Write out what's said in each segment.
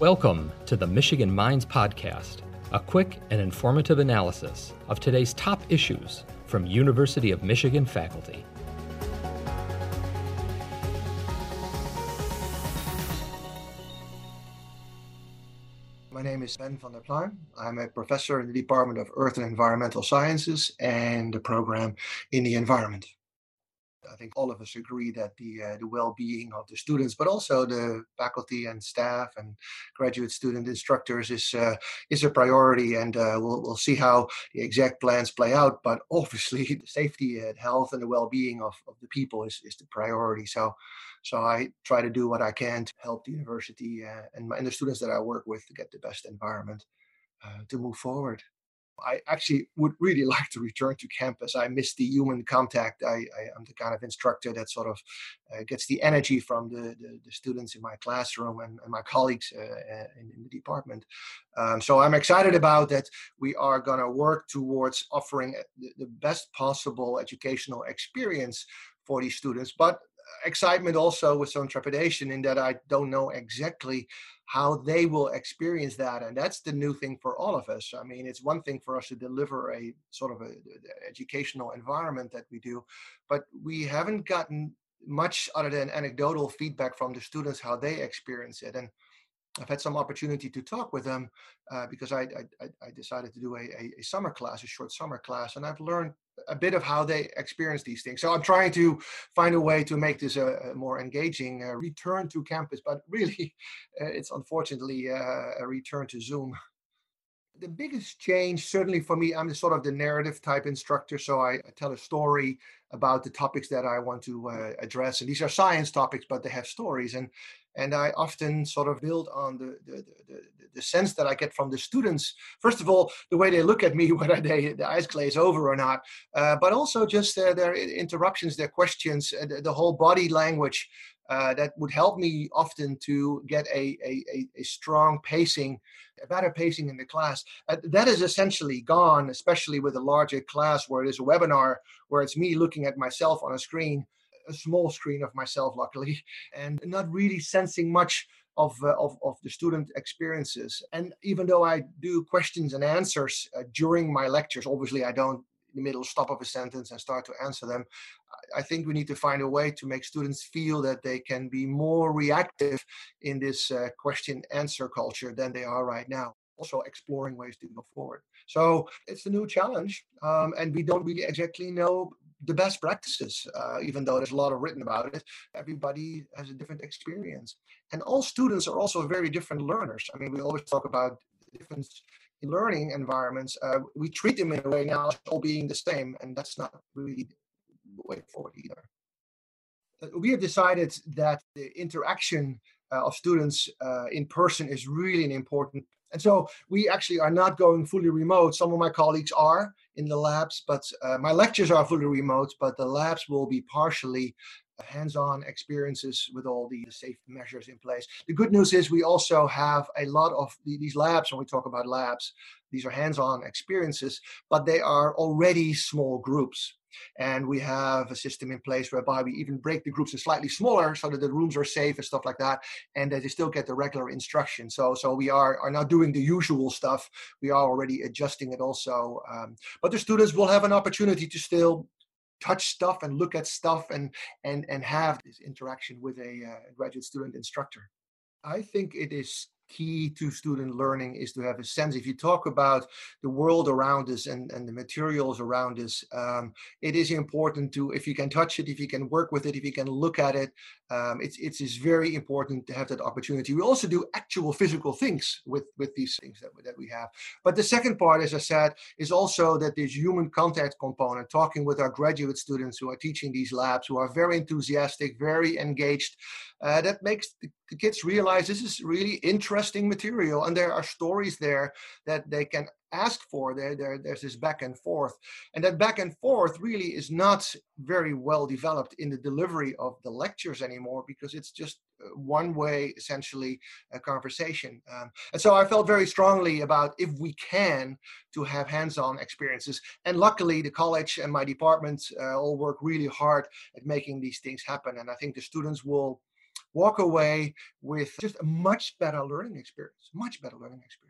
Welcome to the Michigan Minds Podcast, a quick and informative analysis of today's top issues from University of Michigan faculty. My name is Ben van der Pluijm. I'm a professor in the Department of Earth and Environmental Sciences and the program in the environment. I think all of us agree that the uh, the well-being of the students, but also the faculty and staff and graduate student instructors, is uh, is a priority, and uh, we'll we'll see how the exact plans play out. But obviously, the safety and health and the well-being of, of the people is, is the priority. So, so I try to do what I can to help the university uh, and, my, and the students that I work with to get the best environment uh, to move forward. I actually would really like to return to campus. I miss the human contact. I, am the kind of instructor that sort of uh, gets the energy from the, the, the, students in my classroom and, and my colleagues uh, uh in, in, the department. Um, so I'm excited about that. We are going to work towards offering uh, the, the best possible educational experience for these students, but excitement also with some trepidation in that I don't know exactly how they will experience that and that's the new thing for all of us. I mean it's one thing for us to deliver a sort of a, a educational environment that we do but we haven't gotten much other than anecdotal feedback from the students how they experience it and I've had some opportunity to talk with them uh, because I, I, I, decided to do a, a, summer class, a short summer class, and I've learned a bit of how they experience these things. So I'm trying to find a way to make this a, a more engaging uh, return to campus, but really, uh, it's unfortunately uh, a return to Zoom the biggest change, certainly for me, I'm the sort of the narrative type instructor. So I, I tell a story about the topics that I want to address, and these are science topics, but they have stories. And and I often sort of build on the the, the, the sense that I get from the students. First of all, the way they look at me, whether they the eyes glaze over or not, uh, but also just uh, their interruptions, their questions, uh, the, the whole body language. Uh, that would help me often to get a, a, a strong pacing a better pacing in the class. Uh, that is essentially gone, especially with a larger class where it is a webinar, where it's me looking at myself on a screen, a small screen of myself, luckily, and not really sensing much of, uh, of, of the student experiences. And even though I do questions and answers uh, during my lectures, obviously I don't in the middle stop of a sentence and start to answer them. I think we need to find a way to make students feel that they can be more reactive in this uh, question answer culture than they are right now. Also, exploring ways to go forward. So it's a new challenge, um, and we don't really exactly know the best practices, uh, even though there's a lot of written about it. Everybody has a different experience, and all students are also very different learners. I mean, we always talk about in learning environments. Uh, we treat them in a way now all being the same, and that's not really the way forward either. Uh, we have decided that the interaction uh, of students uh, in person is really an important and so we actually are not going fully remote. Some of my colleagues are in the labs, but uh, my lectures are fully remote, but the labs will be partially hands-on experiences with all the safety measures in place. The good news is we also have a lot of these labs, when we talk about labs, these are hands-on experiences, but they are already small groups. And we have a system in place whereby we even break the groups in slightly smaller so that the rooms are safe and stuff like that, and that they still get the regular instruction. So, so we are, are not doing the usual stuff. We are already adjusting it also. Um, but the students will have an opportunity to still touch stuff and look at stuff and and and have this interaction with a uh, graduate student instructor. I think it is key to student learning is to have a sense. If you talk about the world around us and, and the materials around us um, it is important to if you can touch it if you can work with it if you can look at it um, it's it's is very important to have that opportunity. We also do actual physical things with with these things that, that we have. But the second part as i said is also that there's human contact component talking with our graduate students who are teaching these labs who are very enthusiastic very engaged uh, that makes the, the kids realize this is really interesting material and there are stories there that they can ask for there, there there's this back and forth. And that back and forth really is not very well developed in the delivery of the lectures anymore because it's just uh, one way essentially a conversation. Um, and so i felt very strongly about if we can to have hands-on experiences. And luckily the college and my department uh, all work really hard at making these things happen. And i think the students will walk away with just a much better learning experience, much better learning experience.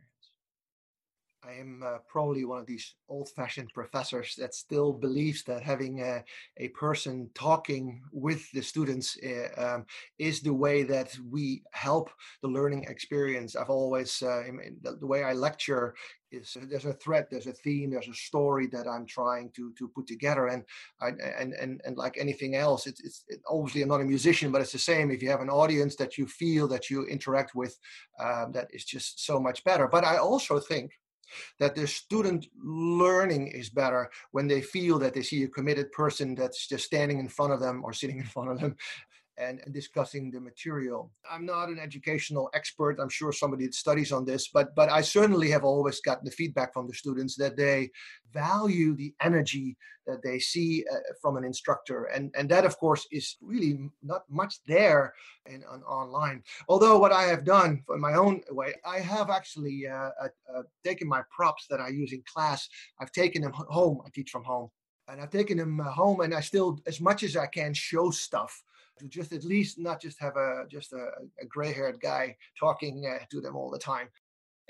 I am uh, probably one of these old fashioned professors that still believes that having a, a person talking with the students uh, um, is the way that we help the learning experience. I've always, uh, the, the, way I lecture is uh, there's a thread, there's a theme, there's a story that I'm trying to to put together. And I, and, and, and like anything else, it's, it's it, obviously I'm not a musician, but it's the same. If you have an audience that you feel that you interact with, um, that is just so much better. But I also think that the student learning is better when they feel that they see a committed person that's just standing in front of them or sitting in front of them and, discussing the material. I'm not an educational expert. I'm sure somebody studies on this, but but I certainly have always gotten the feedback from the students that they value the energy that they see uh, from an instructor, and and that of course is really not much there in on online. Although what I have done in my own way, I have actually uh, uh, uh, taken my props that I use in class. I've taken them home. I teach from home and I've taken them uh, home and I still, as much as I can, show stuff to just at least not just have a just a, a gray-haired guy talking uh, to them all the time.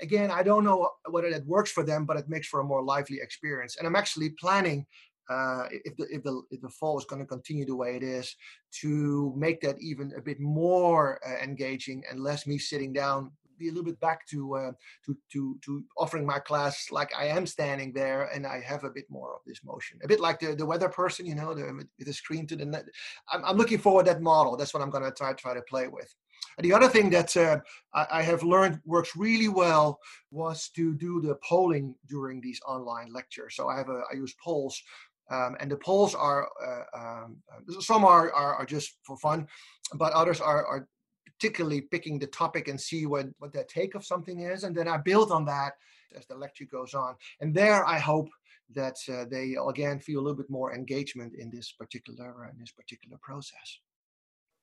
Again i don't know whether that works for them but it makes for a more lively experience. And i'm actually planning uh, if the if the if the fall is going to continue the way it is, to make that even a bit more uh, engaging and less me sitting down be a little bit back to uh, to to to offering my class like I am standing there and I have a bit more of this motion, a bit like the, the weather person, you know, the, with the screen to the net. I'm, I'm looking forward that model. That's what I'm going to try try to play with. And the other thing that uh, I, I, have learned works really well was to do the polling during these online lectures. So I have a I use polls um, and the polls are uh, um, some are, are, are just for fun, but others are are particularly picking the topic and see what, what their take of something is. And then I build on that as the lecture goes on. And there I hope that uh, they again feel a little bit more engagement in this particular in this particular process.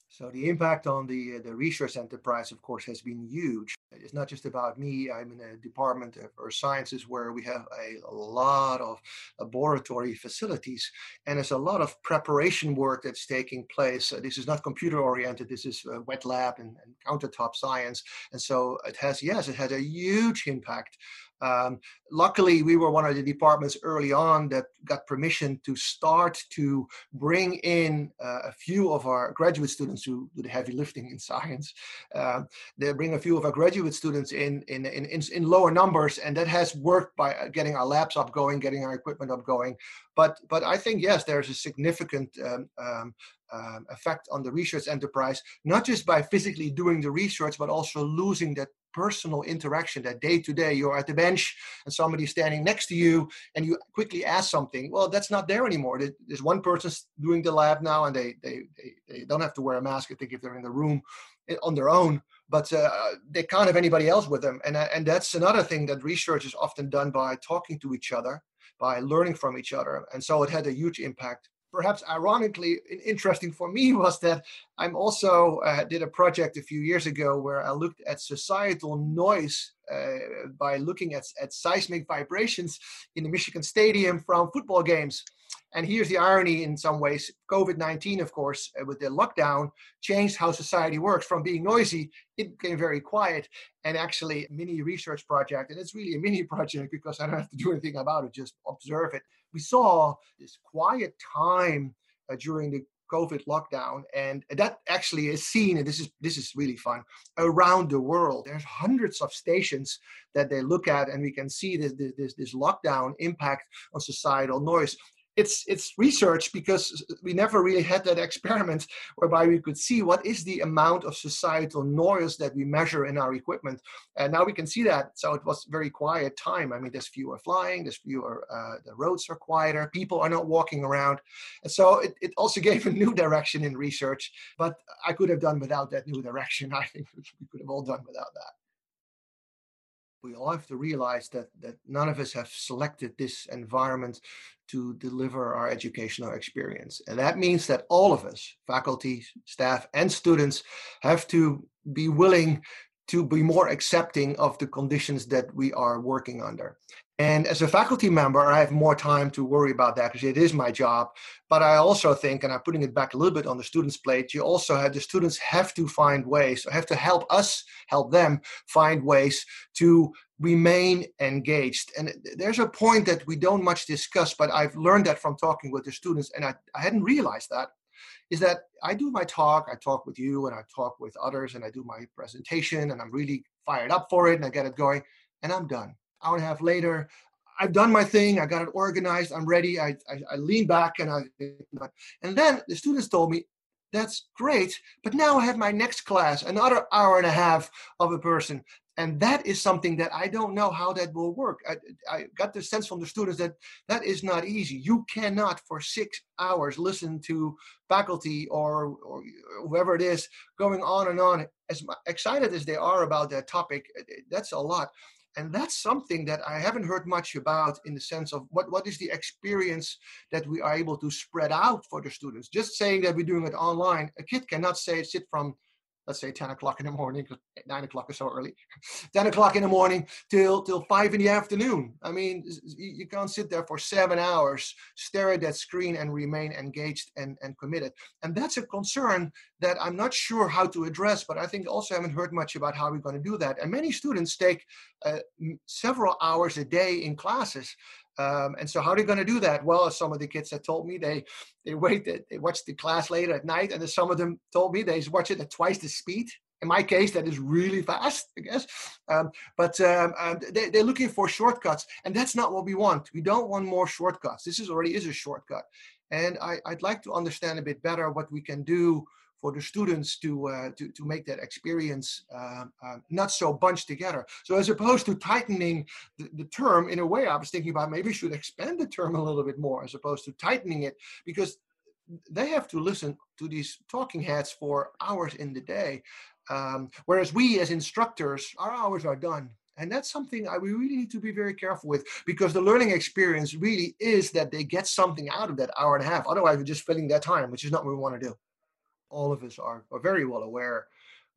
So the impact on the uh, the research enterprise, of course, has been huge. It's not just about me. I'm in a department of earth sciences where we have a, lot of laboratory facilities, and there's a lot of preparation work that's taking place. This is not computer oriented. This is uh, wet lab and, and countertop science, and so it has yes, it has a huge impact um, luckily, we were one of the departments early on that got permission to start to bring in uh, a few of our graduate students who do the heavy lifting in science. Uh, they bring a few of our graduate students in in, in, in, in lower numbers, and that has worked by uh, getting our labs up going, getting our equipment up going. But but I think yes, there's a significant um, um, um, effect on the research enterprise, not just by physically doing the research, but also losing that personal interaction that day to day you're at the bench and somebody's standing next to you and you quickly ask something well that's not there anymore. There's one person doing the lab now and they they, they, they don't have to wear a mask. I think if they're in the room eh, on their own but uh, they can't have anybody else with them. And, uh, and that's another thing that research is often done by talking to each other by learning from each other. And so it had a huge impact perhaps ironically interesting for me was that I'm also uh, did a project a few years ago where I looked at societal noise uh, by looking at, at seismic vibrations in the Michigan Stadium from football games. And here's the irony in some ways COVID 19, of course, uh, with the lockdown, changed how society works. From being noisy, it became very quiet. And actually, mini research project, and it's really a mini project because I don't have to do anything about it, just observe it. We saw this quiet time uh, during the COVID lockdown, and that actually is seen, and this is this is really fun around the world. There's hundreds of stations that they look at, and we can see this this this lockdown impact on societal noise it's it's research because we never really had that experiment whereby we could see what is the amount of societal noise that we measure in our equipment. And now we can see that. So it was very quiet time. I mean there's fewer flying there's fewer uh, the roads are quieter people are not walking around. And so it, it also gave a new direction in research but i could have done without that new direction. I think we could have all done without that we all have to realize that that none of us have selected this environment to deliver our educational experience. And that means that all of us faculty staff and students have to be willing to be more accepting of the conditions that we are working under And as a faculty member, I have more time to worry about that because it is my job. But I also think, and I'm putting it back a little bit on the students' plate, you also have the students have to find ways, have to help us, help them find ways to remain engaged. And there's a point that we don't much discuss, but I've learned that from talking with the students, and I, I hadn't realized that is that I do my talk, I talk with you and I talk with others and I do my presentation and I'm really fired up for it and I get it going and I'm done hour and a half later, I've done my thing. I got it organized. I'm ready. I, I, I lean back and I, and then the students told me, that's great. But now I have my next class, another hour and a half of a person. And that is something that I don't know how that will work. I, I got the sense from the students that that is not easy. You cannot for six hours listen to faculty or, or whoever it is going on and on. As excited as they are about that topic, that's a lot and that's something that I haven't heard much about in the sense of what, what is the experience that we are able to spread out for the students. Just saying that we're doing it online, a kid cannot say sit from let's say 10 o'clock in the morning, 9 o'clock is so early, 10 o'clock in the morning till, till 5 in the afternoon. I mean, you can't sit there for seven hours, stare at that screen and remain engaged and, and committed. And that's a concern that I'm not sure how to address, but I think also haven't heard much about how we're going to do that. And many students take uh, several hours a day in classes. Um, and so how are you going to do that? Well, some of the kids that told me they they wait they watch the class later at night, and then some of them told me they watch it at twice the speed. In my case, that is really fast, I guess. Um, but um, they, they're looking for shortcuts, and that's not what we want. We don't want more shortcuts. This is already is a shortcut, and I, I'd like to understand a bit better what we can do for the students to uh, to, to make that experience uh, uh, not so bunched together. So as opposed to tightening the, the, term in a way, I was thinking about maybe we should expand the term a little bit more as opposed to tightening it because they have to listen to these talking heads for hours in the day. Um, whereas we as instructors, our hours are done. And that's something I, we really need to be very careful with because the learning experience really is that they get something out of that hour and a half. Otherwise, we're just filling their time, which is not what we want to do all of us are, are very well aware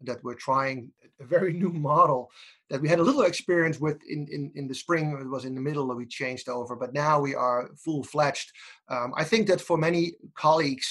that we're trying a very new model that we had a little experience with in, in, in the spring. It was in the middle that we changed over, but now we are full fledged. Um, I think that for many colleagues,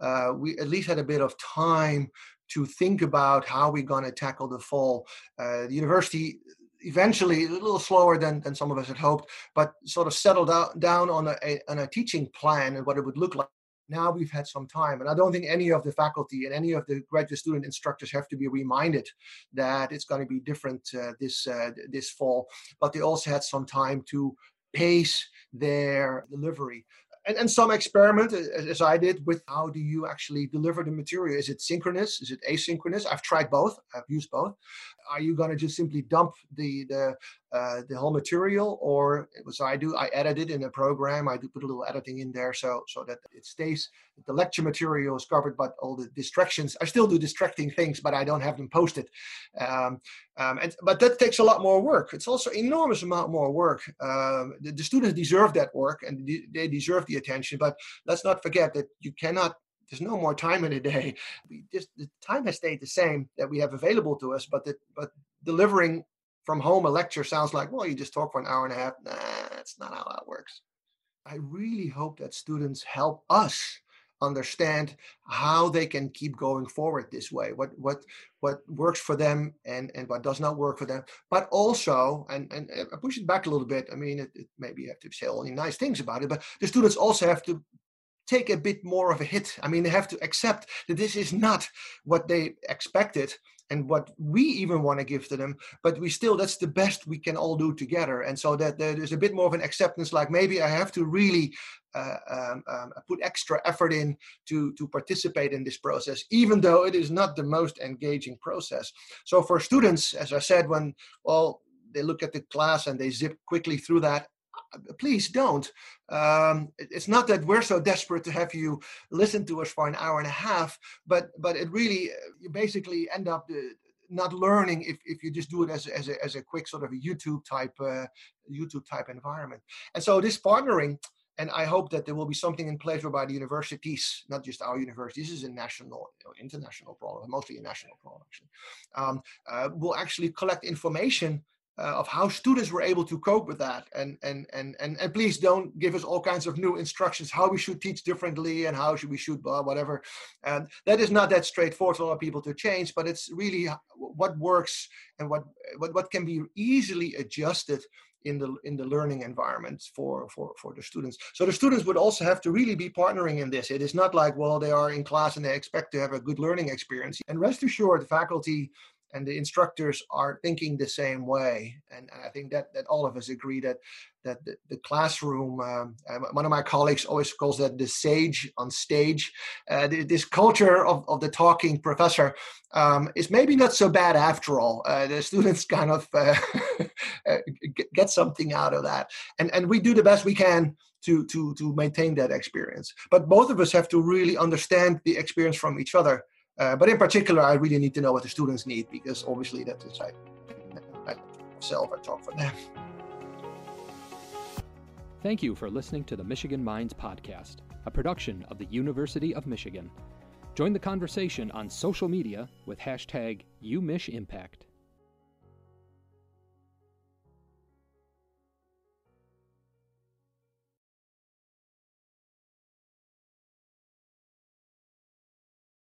uh, we at least had a bit of time to think about how we're going to tackle the fall. Uh, the university eventually a little slower than, than some of us had hoped, but sort of settled out, down on a, a, on a teaching plan and what it would look like now we've had some time and i don't think any of the faculty and any of the graduate student instructors have to be reminded that it's going to be different uh, this uh, this fall but they also had some time to pace their delivery. And, and some experiment as i did with how do you actually deliver the material? Is it synchronous? Is it asynchronous? I've tried both. I've used both are you going to just simply dump the the uh, the whole material, or so I do. I edit it in a program. I do put a little editing in there, so so that it stays. The lecture material is covered, but all the distractions. I still do distracting things, but I don't have them posted. Um, um, and but that takes a lot more work. It's also enormous amount more work. Um, the, the students deserve that work, and they deserve the attention. But let's not forget that you cannot there's no more time in a day. We just the time has stayed the same that we have available to us, but the, but delivering from home a lecture sounds like well you just talk for an hour and a half. Nah, that's not how that works. I really hope that students help us understand how they can keep going forward this way what what what works for them and and what does not work for them but also and and I push it back a little bit i mean it, it, maybe you have to say only nice things about it but the students also have to take a bit more of a hit. I mean, they have to accept that this is not what they expected and what we even want to give to them, but we still, that's the best we can all do together. And so that there's a bit more of an acceptance, like maybe I have to really uh, um, um, put extra effort in to, to participate in this process, even though it is not the most engaging process. So for students, as I said, when, well, they look at the class and they zip quickly through that please don't. Um, it's not that we're so desperate to have you listen to us for an hour and a half, but but it really you basically end up uh, not learning if, if you just do it as as a, as a quick sort of a YouTube type uh, YouTube type environment. And so this partnering, and I hope that there will be something in place whereby the universities, not just our university, this is a national, you know, international problem, mostly a national problem actually, um, uh, will actually collect information uh, of how students were able to cope with that. And, and and and and please don't give us all kinds of new instructions how we should teach differently and how should we should uh, whatever. And that is not that straightforward for people to change but it's really what works and what what, what can be easily adjusted in the in the learning environment for for for the students. So the students would also have to really be partnering in this. It is not like well they are in class and they expect to have a good learning experience. And rest assured the faculty and the instructors are thinking the same way. And I think that that all of us agree that that the, the classroom. Um, one of my colleagues always calls that the sage on stage. Uh, this culture of, of the talking professor um, is maybe not so bad after all. Uh, the students kind of uh, uh get something out of that, and and we do the best we can to to to maintain that experience. But both of us have to really understand the experience from each other uh, but in particular, I really need to know what the students need because obviously that is I, I myself I talk for them. Thank you for listening to the Michigan Minds podcast, a production of the University of Michigan. Join the conversation on social media with hashtag UMichImpact.